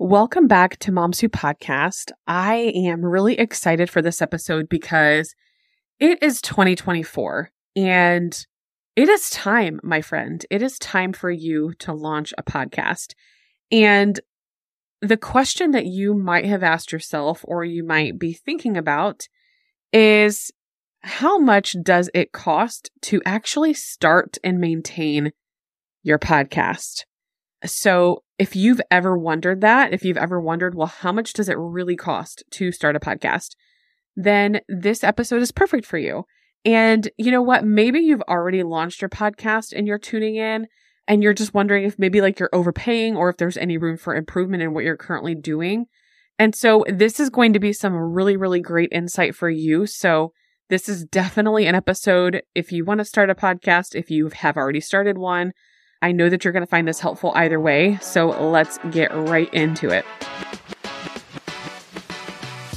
Welcome back to Moms Who Podcast. I am really excited for this episode because it is 2024 and it is time, my friend. It is time for you to launch a podcast. And the question that you might have asked yourself or you might be thinking about is how much does it cost to actually start and maintain your podcast? So if you've ever wondered that, if you've ever wondered, well, how much does it really cost to start a podcast? Then this episode is perfect for you. And you know what? Maybe you've already launched your podcast and you're tuning in and you're just wondering if maybe like you're overpaying or if there's any room for improvement in what you're currently doing. And so this is going to be some really, really great insight for you. So this is definitely an episode if you want to start a podcast, if you have already started one, I know that you're going to find this helpful either way. So let's get right into it.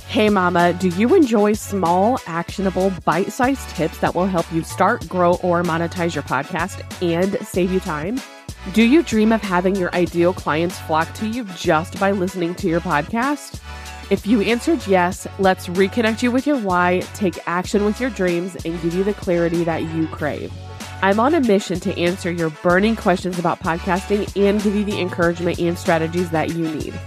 Hey, Mama, do you enjoy small, actionable, bite sized tips that will help you start, grow, or monetize your podcast and save you time? Do you dream of having your ideal clients flock to you just by listening to your podcast? If you answered yes, let's reconnect you with your why, take action with your dreams, and give you the clarity that you crave. I'm on a mission to answer your burning questions about podcasting and give you the encouragement and strategies that you need.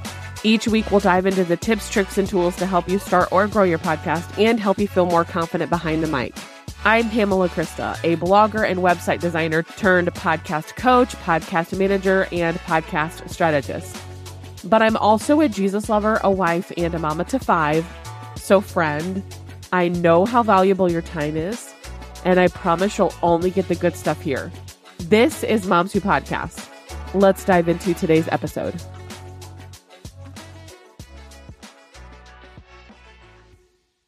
Each week, we'll dive into the tips, tricks, and tools to help you start or grow your podcast and help you feel more confident behind the mic. I'm Pamela Krista, a blogger and website designer turned podcast coach, podcast manager, and podcast strategist. But I'm also a Jesus lover, a wife, and a mama to five. So, friend, I know how valuable your time is and I promise you'll only get the good stuff here. This is Moms Who Podcast. Let's dive into today's episode.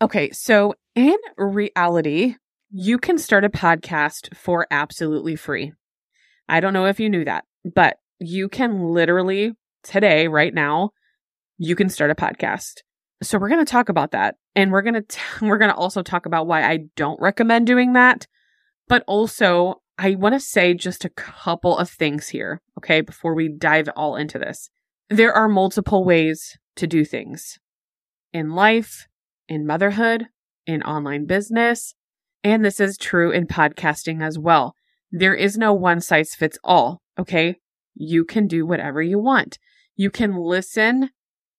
Okay, so in reality, you can start a podcast for absolutely free. I don't know if you knew that, but you can literally today, right now, you can start a podcast. So we're going to talk about that. And we're going to, we're going to also talk about why I don't recommend doing that. But also, I want to say just a couple of things here. Okay. Before we dive all into this, there are multiple ways to do things in life, in motherhood, in online business. And this is true in podcasting as well. There is no one size fits all. Okay. You can do whatever you want. You can listen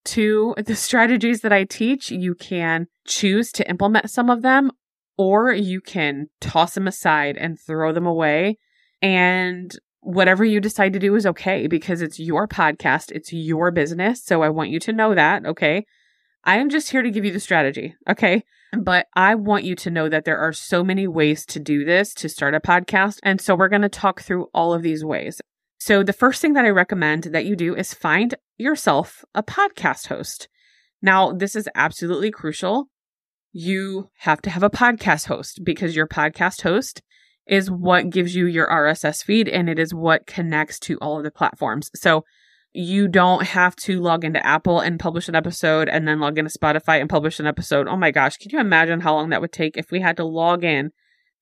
to the strategies that I teach, you can choose to implement some of them, or you can toss them aside and throw them away. And whatever you decide to do is okay because it's your podcast, it's your business. So I want you to know that. Okay. I am just here to give you the strategy. Okay. But I want you to know that there are so many ways to do this to start a podcast. And so we're going to talk through all of these ways. So, the first thing that I recommend that you do is find yourself a podcast host. Now, this is absolutely crucial. You have to have a podcast host because your podcast host is what gives you your RSS feed and it is what connects to all of the platforms. So, you don't have to log into Apple and publish an episode and then log into Spotify and publish an episode. Oh my gosh, can you imagine how long that would take if we had to log in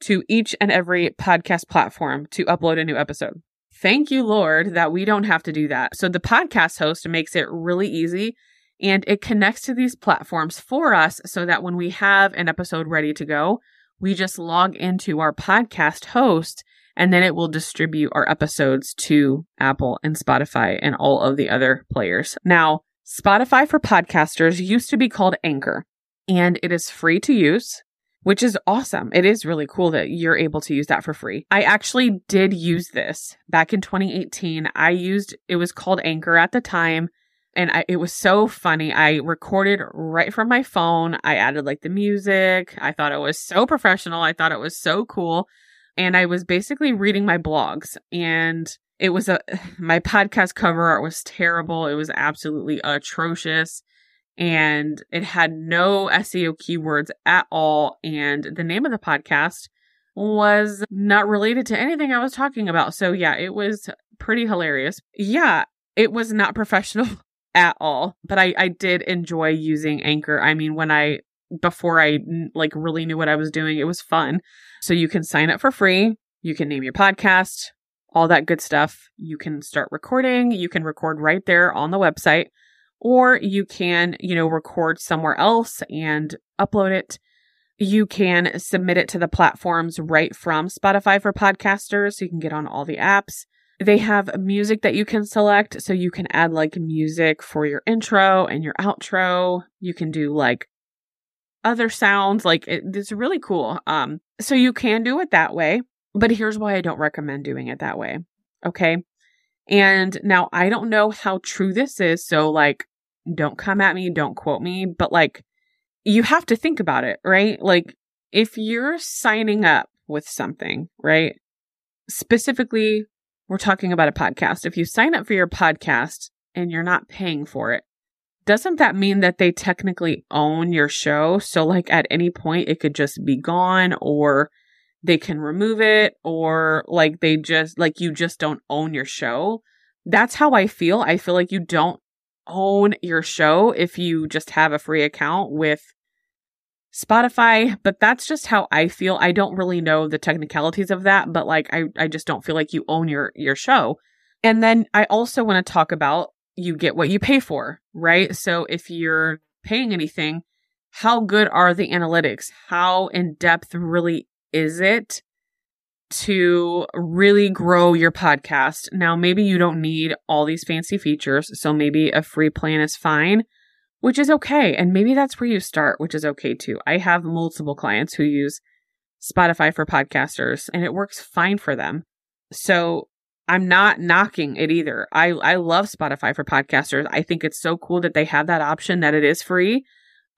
to each and every podcast platform to upload a new episode? Thank you, Lord, that we don't have to do that. So the podcast host makes it really easy and it connects to these platforms for us so that when we have an episode ready to go, we just log into our podcast host and then it will distribute our episodes to Apple and Spotify and all of the other players. Now, Spotify for podcasters used to be called Anchor and it is free to use which is awesome. It is really cool that you're able to use that for free. I actually did use this back in 2018. I used, it was called Anchor at the time. And I, it was so funny. I recorded right from my phone. I added like the music. I thought it was so professional. I thought it was so cool. And I was basically reading my blogs and it was a, my podcast cover art was terrible. It was absolutely atrocious and it had no SEO keywords at all. And the name of the podcast was not related to anything I was talking about. So, yeah, it was pretty hilarious. Yeah, it was not professional at all, but I, I did enjoy using Anchor. I mean, when I, before I like really knew what I was doing, it was fun. So, you can sign up for free. You can name your podcast, all that good stuff. You can start recording. You can record right there on the website or you can, you know, record somewhere else and upload it. You can submit it to the platforms right from Spotify for podcasters. So you can get on all the apps. They have music that you can select. So you can add like music for your intro and your outro. You can do like other sounds. Like it, it's really cool. Um, so you can do it that way. But here's why I don't recommend doing it that way. Okay. And now I don't know how true this is. So like, don't come at me. Don't quote me. But like, you have to think about it, right? Like if you're signing up with something, right? Specifically, we're talking about a podcast. If you sign up for your podcast and you're not paying for it, doesn't that mean that they technically own your show? So like at any point it could just be gone or they can remove it or like they just like you just don't own your show. That's how I feel. I feel like you don't own your show if you just have a free account with Spotify, but that's just how I feel. I don't really know the technicalities of that, but like I I just don't feel like you own your your show. And then I also want to talk about you get what you pay for, right? So if you're paying anything, how good are the analytics? How in depth really is it to really grow your podcast? Now, maybe you don't need all these fancy features, so maybe a free plan is fine which is okay. And maybe that's where you start, which is okay too. I have multiple clients who use Spotify for podcasters and it works fine for them. So I'm not knocking it either. I, I love Spotify for podcasters. I think it's so cool that they have that option that it is free.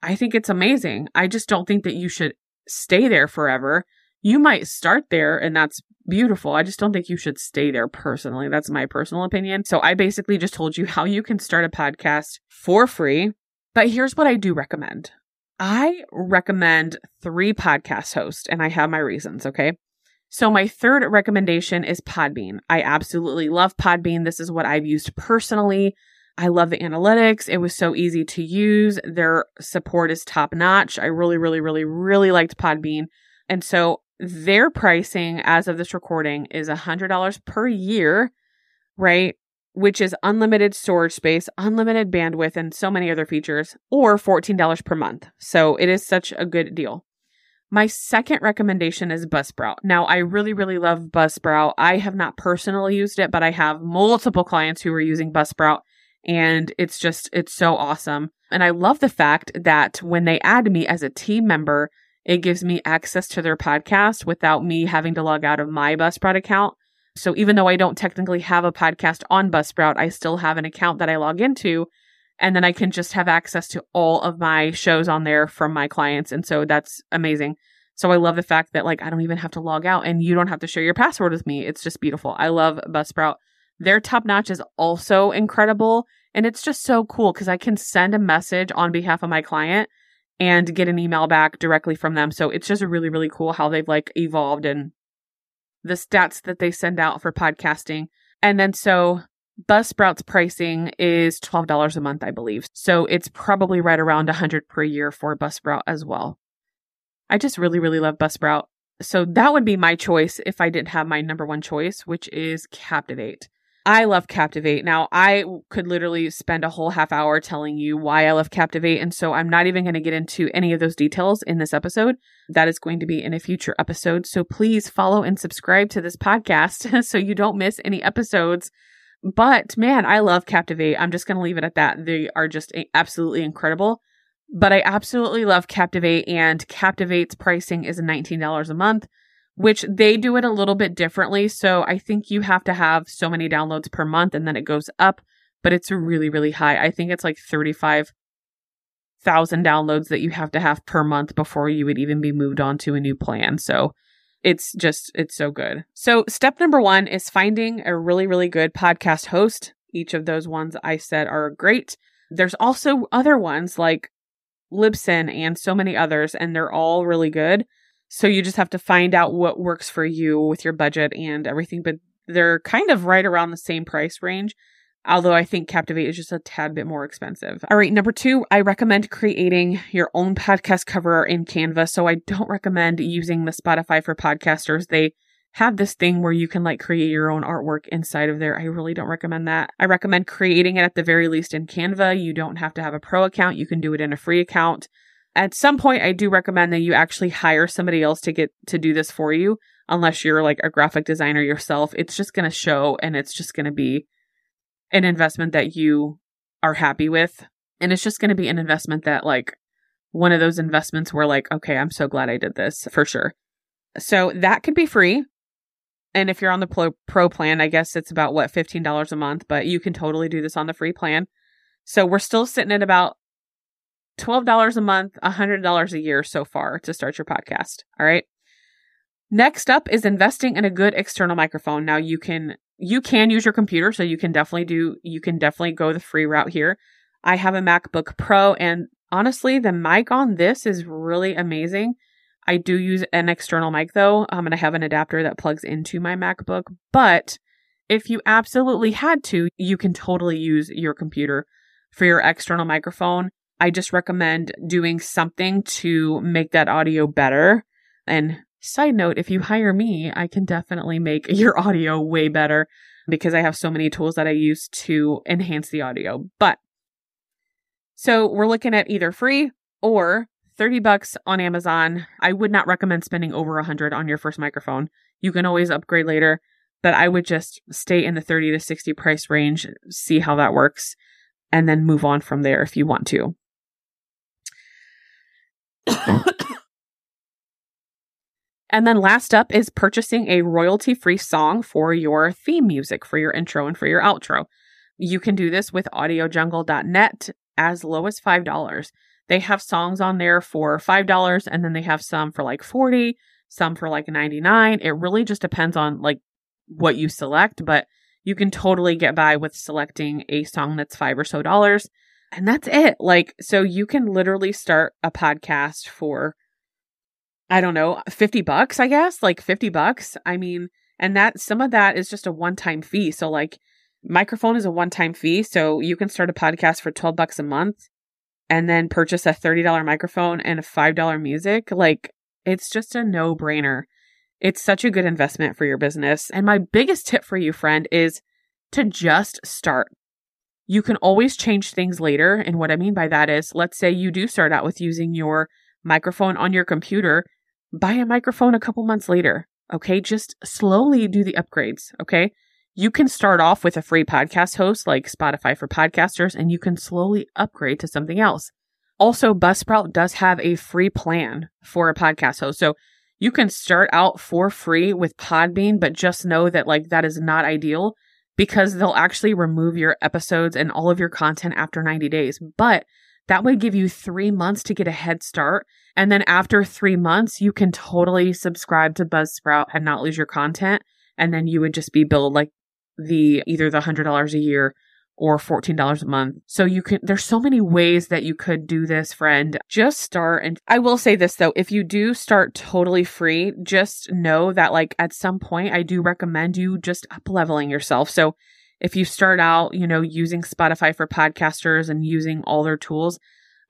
I think it's amazing. I just don't think that you should stay there forever. You might start there and that's beautiful. I just don't think you should stay there personally. That's my personal opinion. So I basically just told you how you can start a podcast for free but here's what I do recommend I recommend three podcast hosts, and I have my reasons, okay? So, my third recommendation is Podbean. I absolutely love Podbean. This is what I've used personally. I love the analytics. It was so easy to use. Their support is top notch. I really, really, really, really liked Podbean. And so their pricing as of this recording is $100 per year, right? which is unlimited storage space, unlimited bandwidth, and so many other features, or $14 per month. So it is such a good deal. My second recommendation is Buzzsprout. Now, I really, really love Buzzsprout. I have not personally used it, but I have multiple clients who are using Buzzsprout, and it's just, it's so awesome. And I love the fact that when they add me as a team member, it gives me access to their podcast without me having to log out of my Buzzsprout account. So even though I don't technically have a podcast on Buzzsprout, I still have an account that I log into and then I can just have access to all of my shows on there from my clients. And so that's amazing. So I love the fact that like I don't even have to log out and you don't have to share your password with me. It's just beautiful. I love Buzzsprout. Their top notch is also incredible. And it's just so cool because I can send a message on behalf of my client and get an email back directly from them. So it's just really, really cool how they've like evolved and the stats that they send out for podcasting. And then so Buzzsprout's pricing is $12 a month, I believe. So it's probably right around 100 per year for Buzzsprout as well. I just really, really love Buzzsprout. So that would be my choice if I didn't have my number one choice, which is Captivate. I love Captivate. Now, I could literally spend a whole half hour telling you why I love Captivate. And so I'm not even going to get into any of those details in this episode. That is going to be in a future episode. So please follow and subscribe to this podcast so you don't miss any episodes. But man, I love Captivate. I'm just going to leave it at that. They are just absolutely incredible. But I absolutely love Captivate, and Captivate's pricing is $19 a month which they do it a little bit differently. So I think you have to have so many downloads per month and then it goes up, but it's really, really high. I think it's like 35,000 downloads that you have to have per month before you would even be moved on to a new plan. So it's just, it's so good. So step number one is finding a really, really good podcast host. Each of those ones I said are great. There's also other ones like Libsyn and so many others, and they're all really good. So you just have to find out what works for you with your budget and everything. But they're kind of right around the same price range. Although I think Captivate is just a tad bit more expensive. All right, number two, I recommend creating your own podcast cover in Canva. So I don't recommend using the Spotify for podcasters. They have this thing where you can like create your own artwork inside of there. I really don't recommend that. I recommend creating it at the very least in Canva. You don't have to have a pro account. You can do it in a free account. At some point, I do recommend that you actually hire somebody else to get to do this for you, unless you're like a graphic designer yourself. It's just going to show and it's just going to be an investment that you are happy with. And it's just going to be an investment that like one of those investments where like, okay, I'm so glad I did this for sure. So that could be free. And if you're on the pro, pro plan, I guess it's about what, $15 a month, but you can totally do this on the free plan. So we're still sitting at about $12 a month, $100 a year so far to start your podcast. All right. Next up is investing in a good external microphone. Now you can you can use your computer, so you can definitely do you can definitely go the free route here. I have a MacBook Pro and honestly the mic on this is really amazing. I do use an external mic though, um, and I have an adapter that plugs into my MacBook. But if you absolutely had to, you can totally use your computer for your external microphone. I just recommend doing something to make that audio better. And side note, if you hire me, I can definitely make your audio way better because I have so many tools that I use to enhance the audio. But so we're looking at either free or 30 bucks on Amazon. I would not recommend spending over 100 on your first microphone. You can always upgrade later, but I would just stay in the 30 to 60 price range, see how that works, and then move on from there if you want to. And then last up is purchasing a royalty free song for your theme music, for your intro and for your outro. You can do this with audiojungle.net as low as $5. They have songs on there for $5 and then they have some for like 40, some for like 99. It really just depends on like what you select, but you can totally get by with selecting a song that's 5 or so dollars. And that's it. Like so you can literally start a podcast for I don't know, 50 bucks, I guess, like 50 bucks. I mean, and that some of that is just a one-time fee. So like microphone is a one-time fee, so you can start a podcast for 12 bucks a month and then purchase a $30 microphone and a $5 music, like it's just a no brainer. It's such a good investment for your business. And my biggest tip for you, friend, is to just start. You can always change things later. And what I mean by that is, let's say you do start out with using your microphone on your computer, buy a microphone a couple months later. Okay. Just slowly do the upgrades. Okay. You can start off with a free podcast host like Spotify for podcasters and you can slowly upgrade to something else. Also, Buzzsprout does have a free plan for a podcast host. So you can start out for free with Podbean, but just know that like that is not ideal because they'll actually remove your episodes and all of your content after 90 days. But that would give you three months to get a head start. And then after three months, you can totally subscribe to Buzzsprout and not lose your content. And then you would just be billed like the either the $100 a year or $14 a month. So you can, there's so many ways that you could do this, friend. Just start. And I will say this though, if you do start totally free, just know that like at some point, I do recommend you just up leveling yourself. So if you start out, you know, using Spotify for podcasters and using all their tools,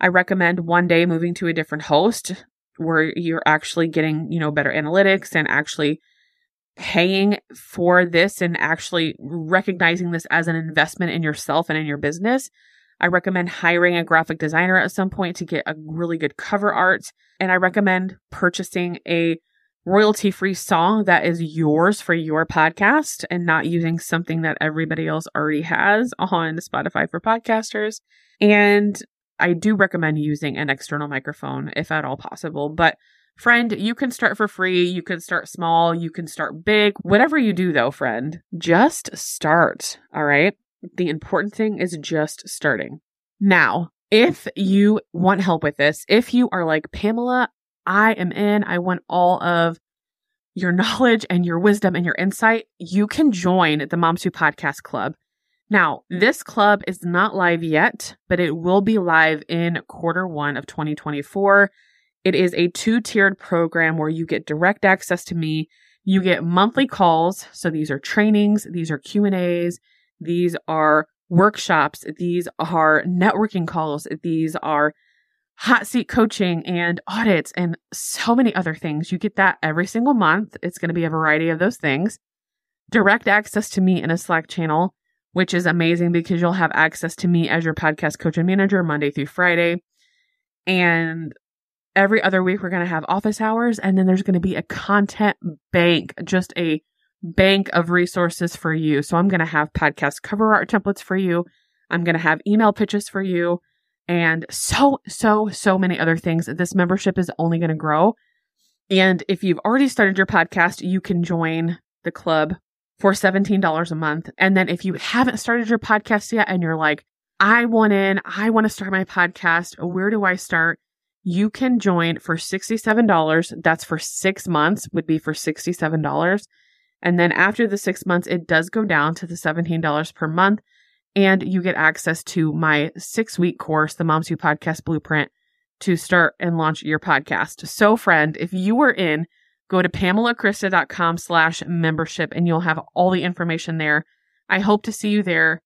I recommend one day moving to a different host where you're actually getting, you know, better analytics and actually paying for this and actually recognizing this as an investment in yourself and in your business, I recommend hiring a graphic designer at some point to get a really good cover art. And I recommend purchasing a royalty free song that is yours for your podcast and not using something that everybody else already has on Spotify for podcasters. And I do recommend using an external microphone if at all possible, but Friend, you can start for free. You can start small. You can start big. Whatever you do, though, friend, just start. All right. The important thing is just starting. Now, if you want help with this, if you are like, Pamela, I am in, I want all of your knowledge and your wisdom and your insight, you can join the Moms Who Podcast Club. Now, this club is not live yet, but it will be live in quarter one of 2024. It is a two tiered program where you get direct access to me. You get monthly calls. So these are trainings. These are Q and A's. These are workshops. These are networking calls. These are hot seat coaching and audits and so many other things. You get that every single month. It's going to be a variety of those things. Direct access to me in a Slack channel, which is amazing because you'll have access to me as your podcast coach and manager Monday through Friday. And every other week, we're going to have office hours. And then there's going to be a content bank, just a bank of resources for you. So I'm going to have podcast cover art templates for you. I'm going to have email pitches for you and so, so, so many other things. This membership is only going to grow. And if you've already started your podcast, you can join the club for $17 a month. And then if you haven't started your podcast yet and you're like, I want in, I want to start my podcast, where do I start? You can join for $67. That's for six months, would be for $67. And then after the six months, it does go down to the $17 per month and you get access to my six week course, the Moms Who Podcast Blueprint, to start and launch your podcast. So, friend, if you were in, go to pamelakrista.com slash membership and you'll have all the information there. I hope to see you there.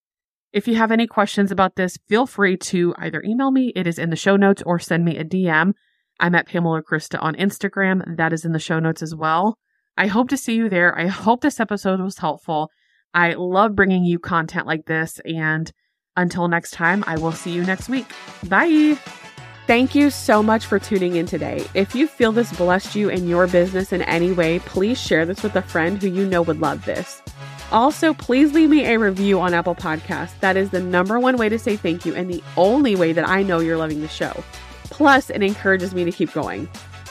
If you have any questions about this, feel free to either email me, it is in the show notes, or send me a DM. I'm at Pamela Krista on Instagram. That is in the show notes as well. I hope to see you there. I hope this episode was helpful. I love bringing you content like this. And until next time, I will see you next week. Bye. Thank you so much for tuning in today. If you feel this blessed you in your business in any way, please share this with a friend who you know would love this. Also, please leave me a review on Apple Podcasts. That is the number one way to say thank you and the only way that I know you're loving the show. Plus, it encourages me to keep going.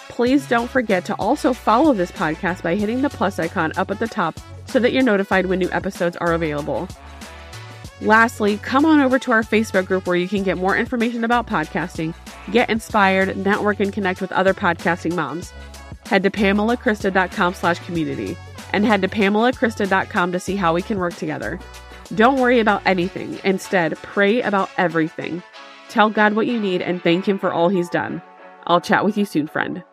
Please don't forget to also follow this podcast by hitting the plus icon up at the top so that you're notified when new episodes are available. Lastly, come on over to our Facebook group where you can get more information about podcasting, get inspired, network, and connect with other podcasting moms. Head to pamelakrista.com slash community and head to pamelakrista.com to see how we can work together. Don't worry about anything. Instead, pray about everything. Tell God what you need and thank Him for all He's done. I'll chat with you soon, friend.